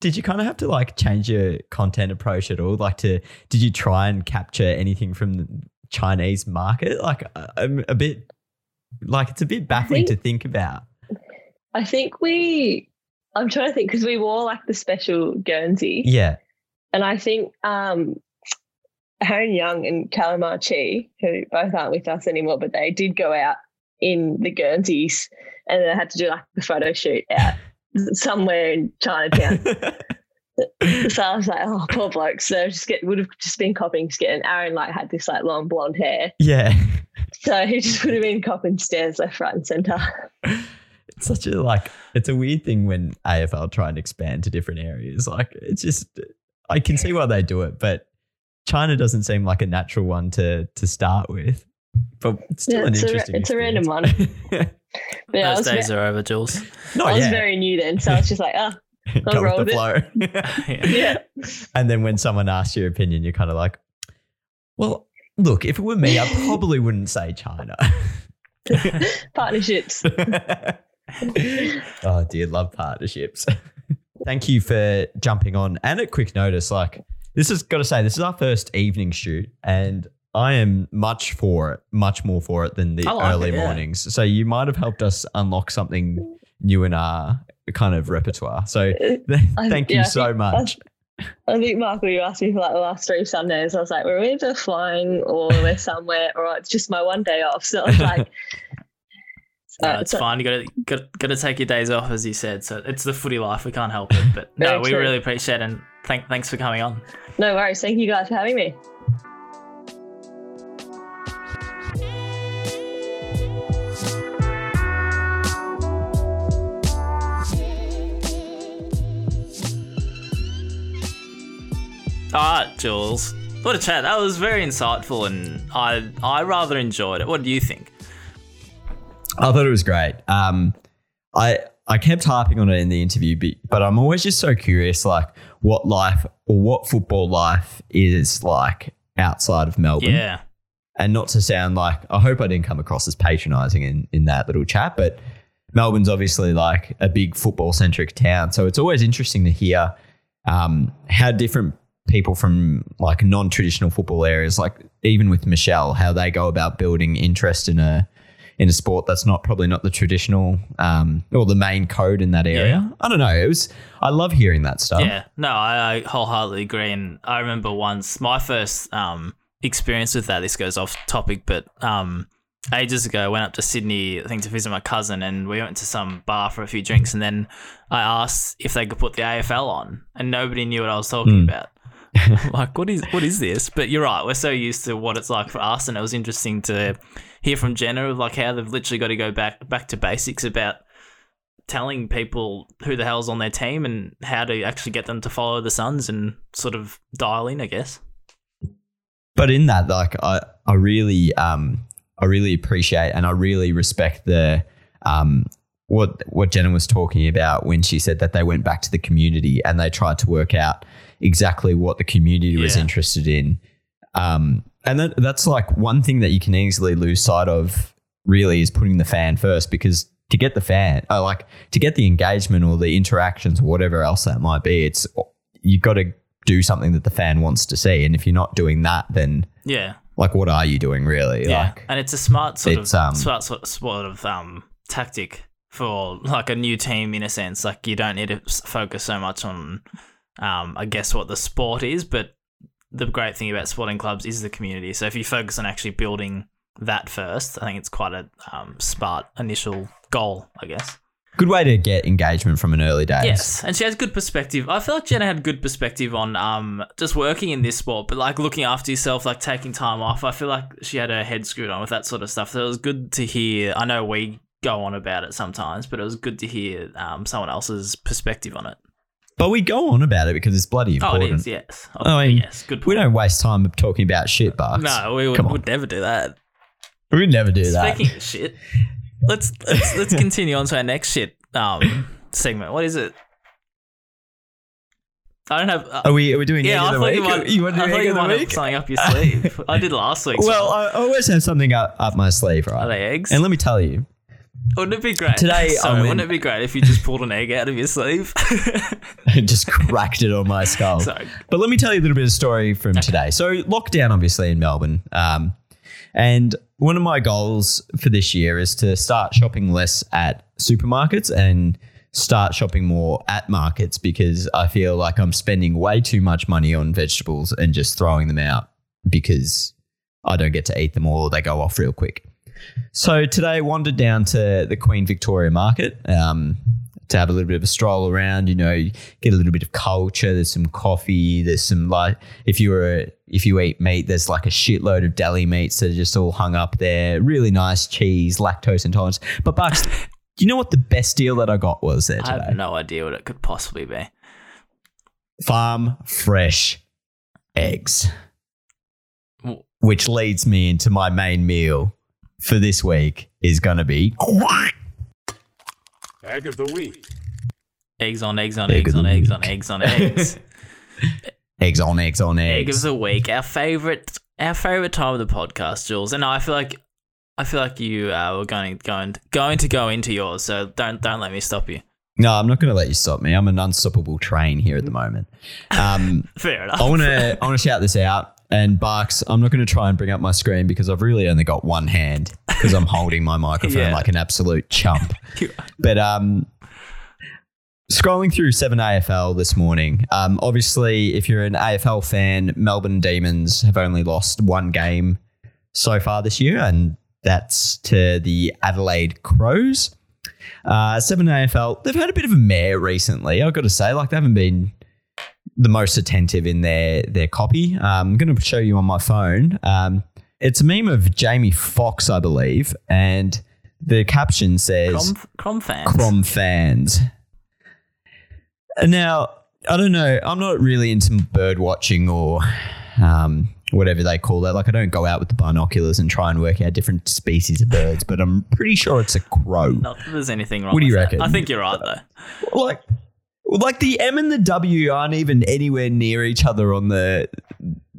Did you kind of have to like change your content approach at all? Like, to did you try and capture anything from the Chinese market? Like, I'm a bit like it's a bit baffling think- to think about. I think we I'm trying to think because we wore like the special Guernsey. Yeah. And I think um Aaron Young and Calamar Chi, who both aren't with us anymore, but they did go out in the Guernseys and I had to do like the photo shoot out somewhere in Chinatown. So I was like, oh, poor blokes. So just get would have just been copying skit, and Aaron like had this like long blonde hair, Yeah. so he just would have been copying stairs left, right, and center. It's such a like it's a weird thing when AFL try and expand to different areas. Like it's just I can see why they do it, but China doesn't seem like a natural one to to start with. But it's still Yeah, an it's a ra- interesting. it's a random one. one. But yeah, Those was, days ve- are over, Jules. Not I was yet. very new then, so I was just like, oh, Go roll with the with flow. Yeah. yeah. and then when someone asks your opinion, you're kind of like, well, look, if it were me, I probably wouldn't say China. Partnerships. oh dear, love partnerships. Thank you for jumping on and at quick notice. Like this has got to say, this is our first evening shoot, and I am much for it, much more for it than the like early it, yeah. mornings. So you might have helped us unlock something new in our kind of repertoire. So I- thank you yeah, I so think- much. I think Michael, you asked me for like the last three Sundays. I was like, we're either flying or we're somewhere, or it's just my one day off. So I was like, No, uh, it's so- fine. You got to got, got to take your days off, as you said. So it's the footy life. We can't help it. But no, we true. really appreciate it. And thank, thanks for coming on. No worries. Thank you guys for having me. All right, Jules. What a chat. That was very insightful, and I I rather enjoyed it. What do you think? I thought it was great. Um, I I kept harping on it in the interview, but, but I'm always just so curious, like what life or what football life is like outside of Melbourne. Yeah. And not to sound like I hope I didn't come across as patronising in in that little chat, but Melbourne's obviously like a big football centric town, so it's always interesting to hear um, how different people from like non traditional football areas, like even with Michelle, how they go about building interest in a in a sport that's not probably not the traditional um, or the main code in that area. I don't know. It was I love hearing that stuff. Yeah, no, I, I wholeheartedly agree. And I remember once my first um, experience with that. This goes off topic, but um, ages ago, I went up to Sydney, I think, to visit my cousin, and we went to some bar for a few drinks. And then I asked if they could put the AFL on, and nobody knew what I was talking Mm. about. Like, what is what is this? But you're right. We're so used to what it's like for us, and it was interesting to hear from Jenna of like how they've literally got to go back back to basics about telling people who the hell's on their team and how to actually get them to follow the Suns and sort of dial in, I guess. but in that like i i really um i really appreciate and i really respect the um what what jenna was talking about when she said that they went back to the community and they tried to work out exactly what the community was interested in. Um and that, that's like one thing that you can easily lose sight of really is putting the fan first because to get the fan uh, like to get the engagement or the interactions or whatever else that might be it's you've got to do something that the fan wants to see. And if you're not doing that then Yeah, like what are you doing really? Yeah, like and it's a smart sort of um, smart sort, sort of um tactic for like a new team in a sense. Like you don't need to focus so much on, um, I guess what the sport is, but the great thing about sporting clubs is the community. So if you focus on actually building that first, I think it's quite a um, smart initial goal, I guess. good way to get engagement from an early days Yes, and she has good perspective. I feel like Jenna had good perspective on um just working in this sport, but like looking after yourself, like taking time off. I feel like she had her head screwed on with that sort of stuff. So it was good to hear. I know we go on about it sometimes, but it was good to hear um someone else's perspective on it. But we go on about it because it's bloody important. Oh, it is. Yes. Oh, I mean, yes. Good. we don't waste time talking about shit bucks No, we would, would never do that. we'd never do that Speaking of shit, let's let's let's continue on to our next shit um segment. What is it? I don't have. Uh, are we are we doing Yeah, I thought you might, you want to I do thought you might have something up your sleeve. I did last week. well I I always have something up, up my sleeve right? are they eggs? and let me tell you wouldn't it be great? Today, I Sorry, wouldn't it be great if you just pulled an egg out of your sleeve? and just cracked it on my skull Sorry. But let me tell you a little bit of story from today. So lockdown, obviously in Melbourne, um, and one of my goals for this year is to start shopping less at supermarkets and start shopping more at markets because I feel like I'm spending way too much money on vegetables and just throwing them out because I don't get to eat them all; they go off real quick. So today, I wandered down to the Queen Victoria Market. Um, to have a little bit of a stroll around. You know, get a little bit of culture. There's some coffee. There's some like if you were if you eat meat, there's like a shitload of deli meats that are just all hung up there. Really nice cheese, lactose intolerance. But Bucks, do you know what the best deal that I got was there I today? have no idea what it could possibly be. Farm fresh eggs. Which leads me into my main meal for this week is going to be Egg of the week. Eggs on eggs on Egg eggs of on the eggs on eggs on eggs. eggs on eggs on Egg eggs. of the week, our favorite, our favorite time of the podcast, Jules. And I feel like, I feel like you uh, were going going going to go into yours. So don't don't let me stop you. No, I'm not going to let you stop me. I'm an unstoppable train here at the moment. Um, Fair enough. I want to I want to shout this out. And Barks, I'm not going to try and bring up my screen because I've really only got one hand because I'm holding my microphone Yeah. like an absolute chump. But um, scrolling through 7 AFL this morning, um, obviously, if you're an AFL fan, Melbourne Demons have only lost one game so far this year, and that's to the Adelaide Crows. Uh, 7 AFL, they've had a bit of a mare recently, I've got to say. Like, they haven't been the most attentive in their their copy. Um, I'm going to show you on my phone. Um, it's a meme of Jamie Foxx, I believe, and the caption says Crom, fans. Crom fans. Now, I don't know. I'm not really into bird watching or um, whatever they call that. Like, I don't go out with the binoculars and try and work out different species of birds, but I'm pretty sure it's a crow. Not that there's anything wrong. What do you with reckon? That. I think you're right though. Like, like the M and the W aren't even anywhere near each other on the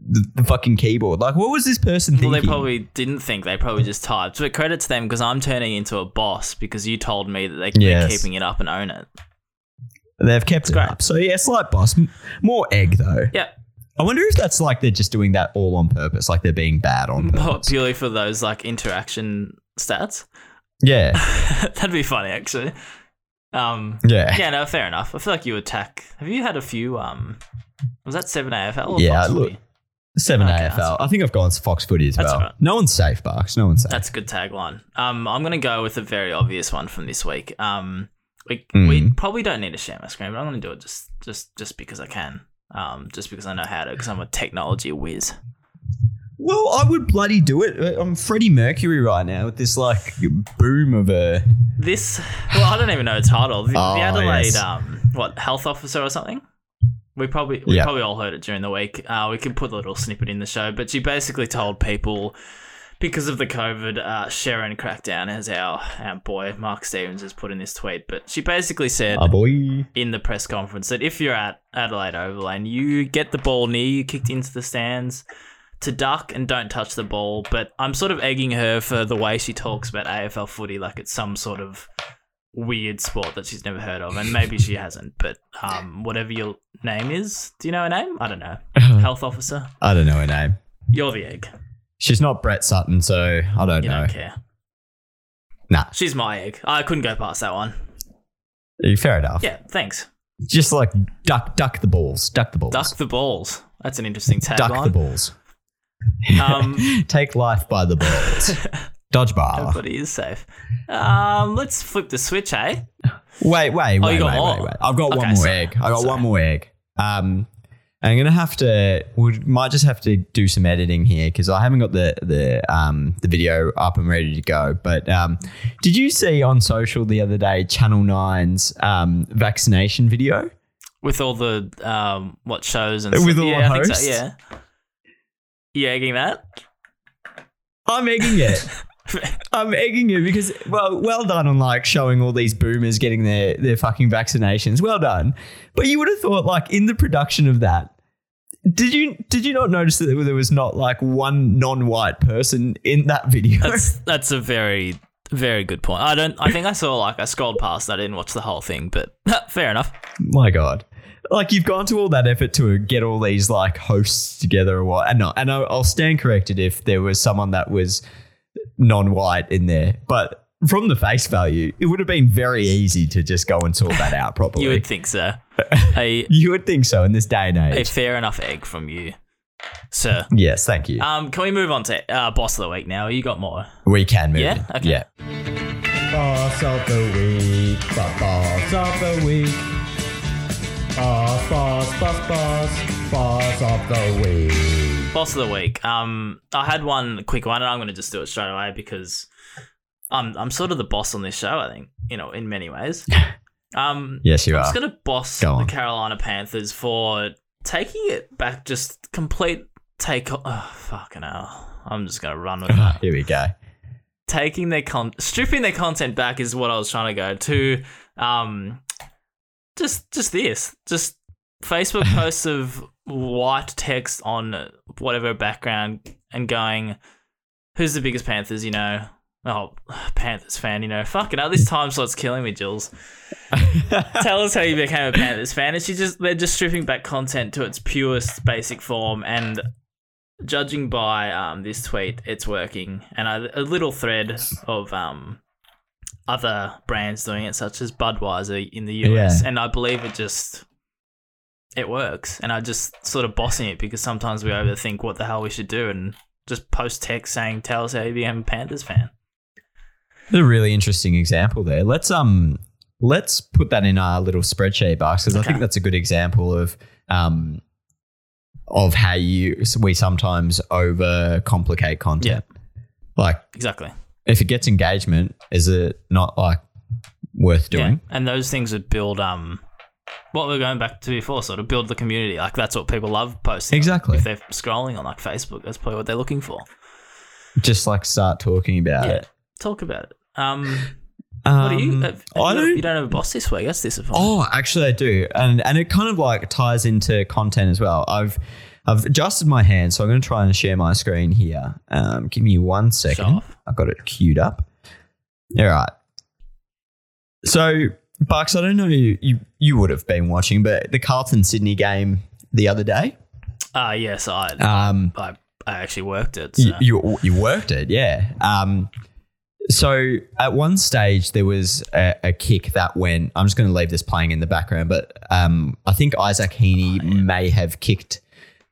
the, the fucking keyboard. Like, what was this person thinking? Well, they probably didn't think. They probably just typed. But credit to them because I'm turning into a boss because you told me that they can Yes. be keeping it up and own it. They've kept it great. up. So yeah, slight boss. More egg though. Yeah, I wonder if that's like they're just doing that all on purpose, like they're being bad on purpose. purely for those like interaction stats. Yeah, That'd be funny actually. Um, yeah, yeah, no, fair enough. I feel like you attack. Have you had a few? Um, was that seven AFL? Or Yeah, Fox look, Seven Okay, AFL. that's- I think I've gone to Fox Footy as well. right. No one's safe, Barks. No one's safe. That's a good tagline. Um, I'm gonna go with a very obvious one from this week. Um, we Mm. we probably don't need to share my screen, but I'm gonna do it just just just because I can. Um, just because I know how to, because I'm a technology whiz. Well, I would bloody do it. I'm Freddie Mercury right now with this like boom of a. This, well, I don't even know its title. The, Oh, the Adelaide, yes. um, what health officer or something. We probably we Yeah. probably all heard it during the week. Uh, we can put a little snippet in the show, but she basically told people because of the COVID uh, Sherrin crackdown, as our our boy Mark Stevens has put in this tweet. But she basically said boy. in the press conference that if you're at Adelaide Oval and you get the ball near you, kicked into the stands, to duck and don't touch the ball. But I'm sort of egging her for the way she talks about AFL footy like it's some sort of weird sport that she's never heard of, and maybe she hasn't. But um, whatever your name is, do you know her name? I don't know. Health officer. I don't know her name. You're the egg. She's not Brett Sutton, so I don't You know. don't care. Nah, She's my egg. I couldn't go past that one. fair enough. Yeah, thanks. Just like duck, duck the balls, duck the balls, Duck the balls. That's an interesting tagline. duck the balls. Um, Take life by the balls. Dodgeball. Everybody is safe. Um, let's flip the switch, eh? Wait, wait, Oh, wait, got wait, wait, wait. I've got Okay, one more sorry. egg. I got Sorry. one more egg. Um, I'm gonna have to. We might just have to do some editing here because I haven't got the the um the video up and ready to go. But um, did you see on social the other day Channel 9's um vaccination video? With all the um, what shows and With stuff. all yeah, the hosts? so. Yeah. You egging that? I'm egging it. I'm egging you because well, well done on like showing all these boomers getting their their fucking vaccinations. Well done. But you would have thought like in the production of that, did you did you not notice that there was not like one non-white person in that video? That's that's a very very good point. I don't. I think I saw like I scrolled past. I didn't watch the whole thing, but fair enough. My God. Like you've gone to all that effort to get all these like hosts together or what? And no, and I'll I'll stand corrected if there was someone that was non-white in there, but from the face value, it would have been very easy to just go and sort that out properly. You would think so. A You would think so in this day and age. a age. fair enough egg from you, sir. yes, thank you. Um, can we move on to uh, boss of the week now? You got more? we can move. Yeah? in. Okay. Yeah. Boss of the week. Boss Boss of the week. Boss, boss, boss, boss, boss of the week. Boss of the week. Um, I had one quick one, and I'm going to just do it straight away because I'm I'm sort of the boss on this show. I think you know in many ways. Um, Yes, you I'm are. just going to boss Go the. Carolina Panthers for taking it back, just complete take. Oh, fucking hell! I'm just going to run with that. Here we go. taking their con stripping their content back is what I was trying to go to. Um, just just this, just Facebook posts of white text on whatever background and going, "Who's the biggest Panthers?" You know, oh Panthers fan. You know, fucking hell, this time slot's killing me, Jules. Tell us how you became a Panthers fan. And she just they're just stripping back content to its purest basic form and judging by um, this tweet, it's working. And a, a little thread of um, other brands doing it, such as Budweiser in the US. Yeah. And I believe it just it works. And I just sort of bossing it because sometimes we overthink what the hell we should do and just post text saying, "Tell us how you became a Panthers fan." That's a really interesting example there. Let's um let's put that in our little spreadsheet box because I think that's a good example of um of how you we sometimes overcomplicate content. Yeah. Like Exactly. If it gets engagement, is it not like worth doing? Yeah. And those things would build um what we are going back to before, sort of build the community. Like that's what people love posting. Exactly. If they're scrolling on like Facebook, that's probably what they're looking for. Just like start talking about Yeah. it. Talk about it. Um, Um, what do you? Have, have I you, don't you don't have a boss this week. That's disappointing. Oh, actually, I do, and and it kind of like ties into content as well. I've I've adjusted my hand, so I'm going to try and share my screen here. Um, give me one second. off. I've got it queued up. All right. So, Bucks, I don't know you you, you would have been watching, but the Carlton Sydney game the other day. Ah, yes, I, Um, I I actually worked it. So. you, you you worked it, yeah. Um, so at one stage there was a, a kick that went. I'm just going to leave this playing in the background, but um, I think Isaac Heaney may have kicked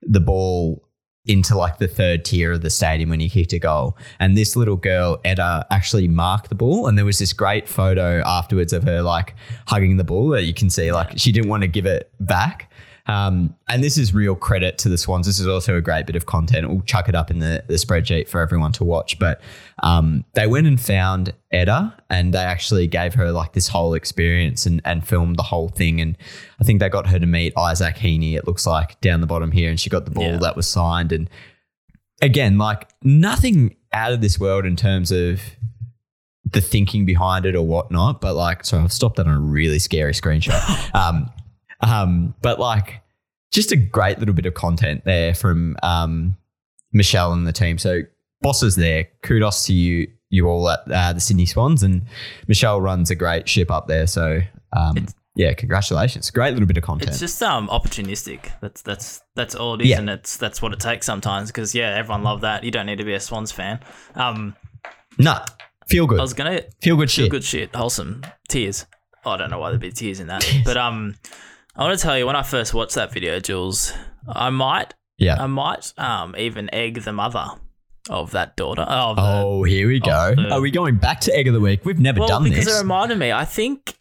the ball into like the third tier of the stadium when he kicked a goal. And this little girl, Etta, actually marked the ball. And there was this great photo afterwards of her like hugging the ball that you can see like she didn't want to give it back. Um, and this is real credit to the Swans. This is also a great bit of content. We'll chuck it up in the, the spreadsheet for everyone to watch. But um, they went and found Edda and they actually gave her like this whole experience and, and filmed the whole thing. And I think they got her to meet Isaac Heaney, it looks like down the bottom here. And she got the ball Yeah. that was signed. And again, like nothing out of this world in terms of the thinking behind it or whatnot. But like, sorry, I've stopped that on a really scary screenshot. um, um, but like, just a great little bit of content there from um, Michelle and the team. So bosses there, kudos to you, you all at uh, the Sydney Swans, and Michelle runs a great ship up there. So um, yeah, congratulations, great little bit of content. It's just um opportunistic. That's that's that's all it is, Yeah. and it's that's what it takes sometimes. Because yeah, everyone love that. You don't need to be a Swans fan. Um, nah, feel good, I was gonna feel good feel shit. good shit, wholesome tears. Oh, I don't know why there'd be tears in that, but um, I want to tell you when I first watched that video, Jules, I might Yeah. I might um even egg the mother of that daughter. Of the, Oh, here we go. the- Are we going back to egg of the week? We've never well, done because this. it reminded me. I think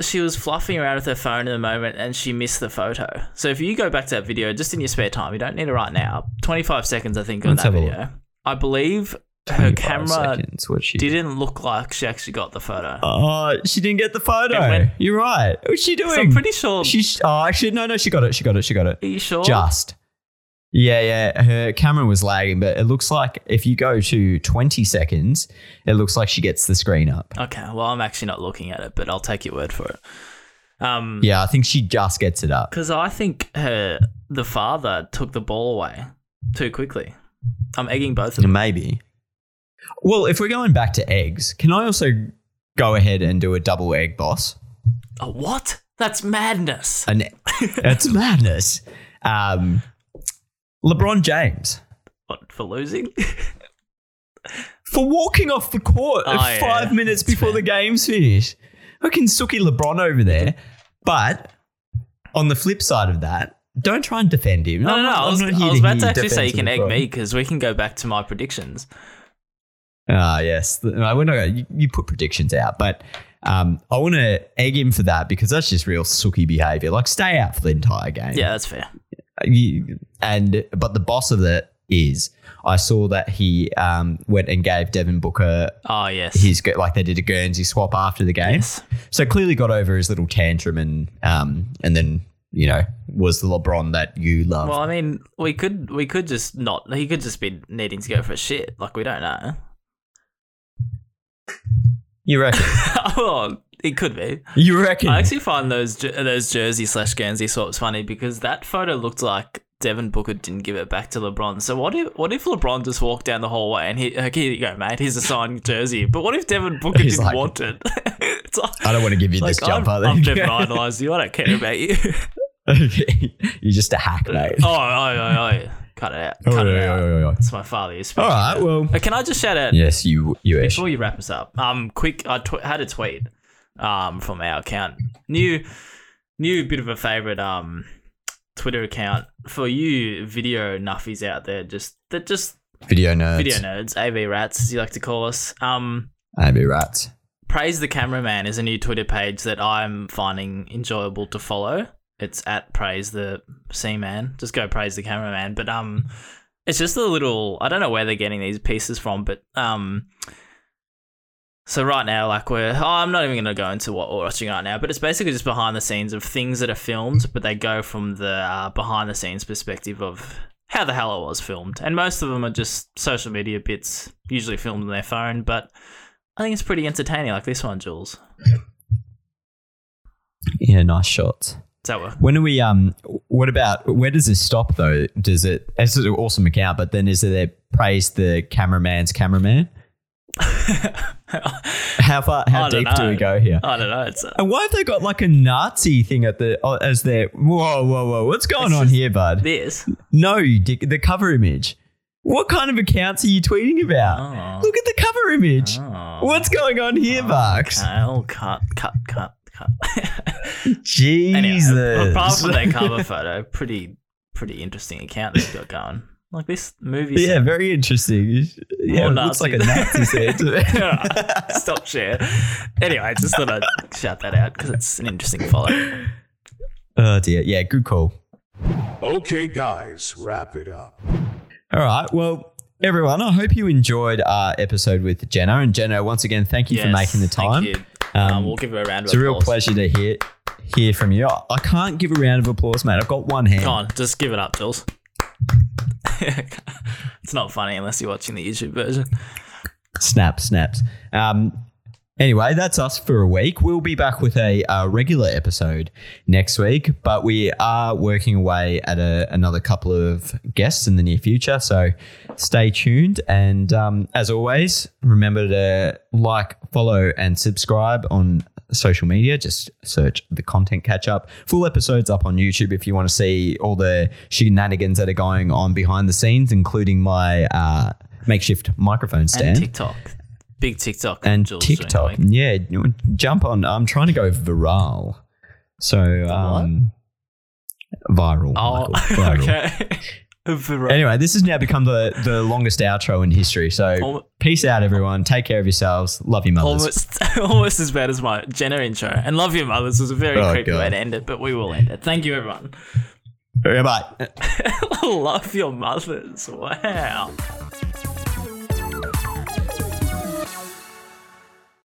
she was fluffing around with her phone in the moment and she missed the photo. So if you go back to that video just in your spare time, you don't need it right now. Twenty five seconds, I think, on Let's that video. I believe her camera seconds, she didn't look like she actually got the photo. Oh, she didn't get the photo. You're right. What's she doing? I'm pretty sure. She's oh, actually no, no, she got it. She got it. She got it. are you sure? Just. Yeah, yeah. Her camera was lagging, but it looks like if you go to 20 seconds, it looks like she gets the screen up. Okay. Well, I'm actually not looking at it, but I'll take your word for it. Um, Yeah, I think she just gets it up. because I think her the father took the ball away too quickly. I'm egging both of them. Maybe. Well, if we're going back to eggs, can I also go ahead and do a double egg boss? A what? That's madness. And it's madness. Um, LeBron James What for losing? for walking off the court Oh, yeah. five minutes That's before fair. the game's finished. Fucking Suki LeBron over there. But on the flip side of that, don't try and defend him. No, no, no. I I'm was, I was about to actually say you can egg LeBron. me because we can go back to my predictions. Ah, yes. We're not gonna, you, you put predictions out, but Um, I want to egg him for that because that's just real sooky behavior. Like, stay out for the entire game. Yeah, that's fair. You- and but the boss of it is I saw that he um, went and gave Devin Booker Oh yes. his like they did a Guernsey swap after the game. yes. So clearly got over his little tantrum and um and then you know was the LeBron that you love. Well, I mean, we could we could just not. He could just be needing to go for a shit. Like we don't know. You reckon? well, it could be. You reckon? I actually find those those jersey slash Guernsey swaps funny because that photo looked like Devin Booker didn't give it back to LeBron. So what if what if LeBron just walked down the hallway and he like, here you go, mate, here's a signed jersey. But what if Devin Booker He's didn't like, want it? like, I don't want to give you this like, I've, jumper. I've never idolized you. I don't care about you. okay. You're just a hack, mate. oh, oh, oh, oh, cut it out. Cut it out. It's my father. All right. Well. Uh, Can I just shout out Yes, you. You. Before you wrap us up? Um, quick. I tw- had a tweet um from our account. New, new bit of a favorite um Twitter account for you video nuffies out there. Just that just Video nerds. video nerds, AV rats as you like to call us. Um, AB rats. praise the cameraman is a new Twitter page that I'm finding enjoyable to follow. It's at praise the Seaman. Just go praise the cameraman. But um, it's just a little. I don't know where they're getting these pieces from, but um. So right now, like we're, oh, I'm not even going to go into what we're watching right now, but it's basically just behind the scenes of things that are filmed, but they go from the uh, behind the scenes perspective of how the hell it was filmed, and most of them are just social media bits, usually filmed on their phone. But I think it's pretty entertaining, like this one, Jules. Yeah. Nice shots. Is that what? When are we? Um. What about? Where does this stop though? Does it? It's an awesome account, but then is it there praise the cameraman's cameraman? How far? How deep do we go here? I don't know. It's uh, And why have they got like a Nazi thing at the oh, as their whoa whoa whoa? What's going on here, bud? this. no, you dick. The cover image. What kind of accounts are you tweeting about? Oh. Look at the cover image. Oh. What's going on here, Bucks? Okay, oh, cut, cut, cut, cut. Jesus. anyway, apart from that cover photo, pretty, pretty interesting account they've got going. Like this movie. yeah, set. very interesting. Yeah, it looks like a Nazi. Nazi set to. Stop share. Anyway, I just thought I'd shout that out because it's an interesting follow. oh dear. Yeah, good call. Okay, guys, wrap it up. All right. Well, everyone, I hope you enjoyed our episode with Jenna. And Jenna, once again, thank you for making the time. Um, Um, we'll give her a round of applause. It's a real pleasure to hear hear from you. I can't give a round of applause, mate. I've got one hand. Come on, just give it up, Jules. it's not funny unless you're watching the YouTube version. Snap, snaps. Um, anyway, that's us for a week. We'll be back with a, uh regular episode next week, but we are working away at a, another couple of guests in the near future. So stay tuned. And um, as always, remember to like, follow, and subscribe on social media. Just search the content catch up. Full episodes up on YouTube if you want to see all the shenanigans that are going on behind the scenes, including my uh, makeshift microphone stand And TikTok. Big TikTok. and TikTok. Yeah, jump on. I'm trying to go viral. So, um, viral. Oh, Michael, viral. okay. Viral. Anyway, this has now become the, the longest outro in history. So, peace out, everyone. Take care of yourselves. Love your mothers. Almost, almost as bad as my Jenna intro. And love your mothers was a very Oh, creepy God. way to end it, but we will end it. Thank you, everyone. Bye. love your mothers. Wow.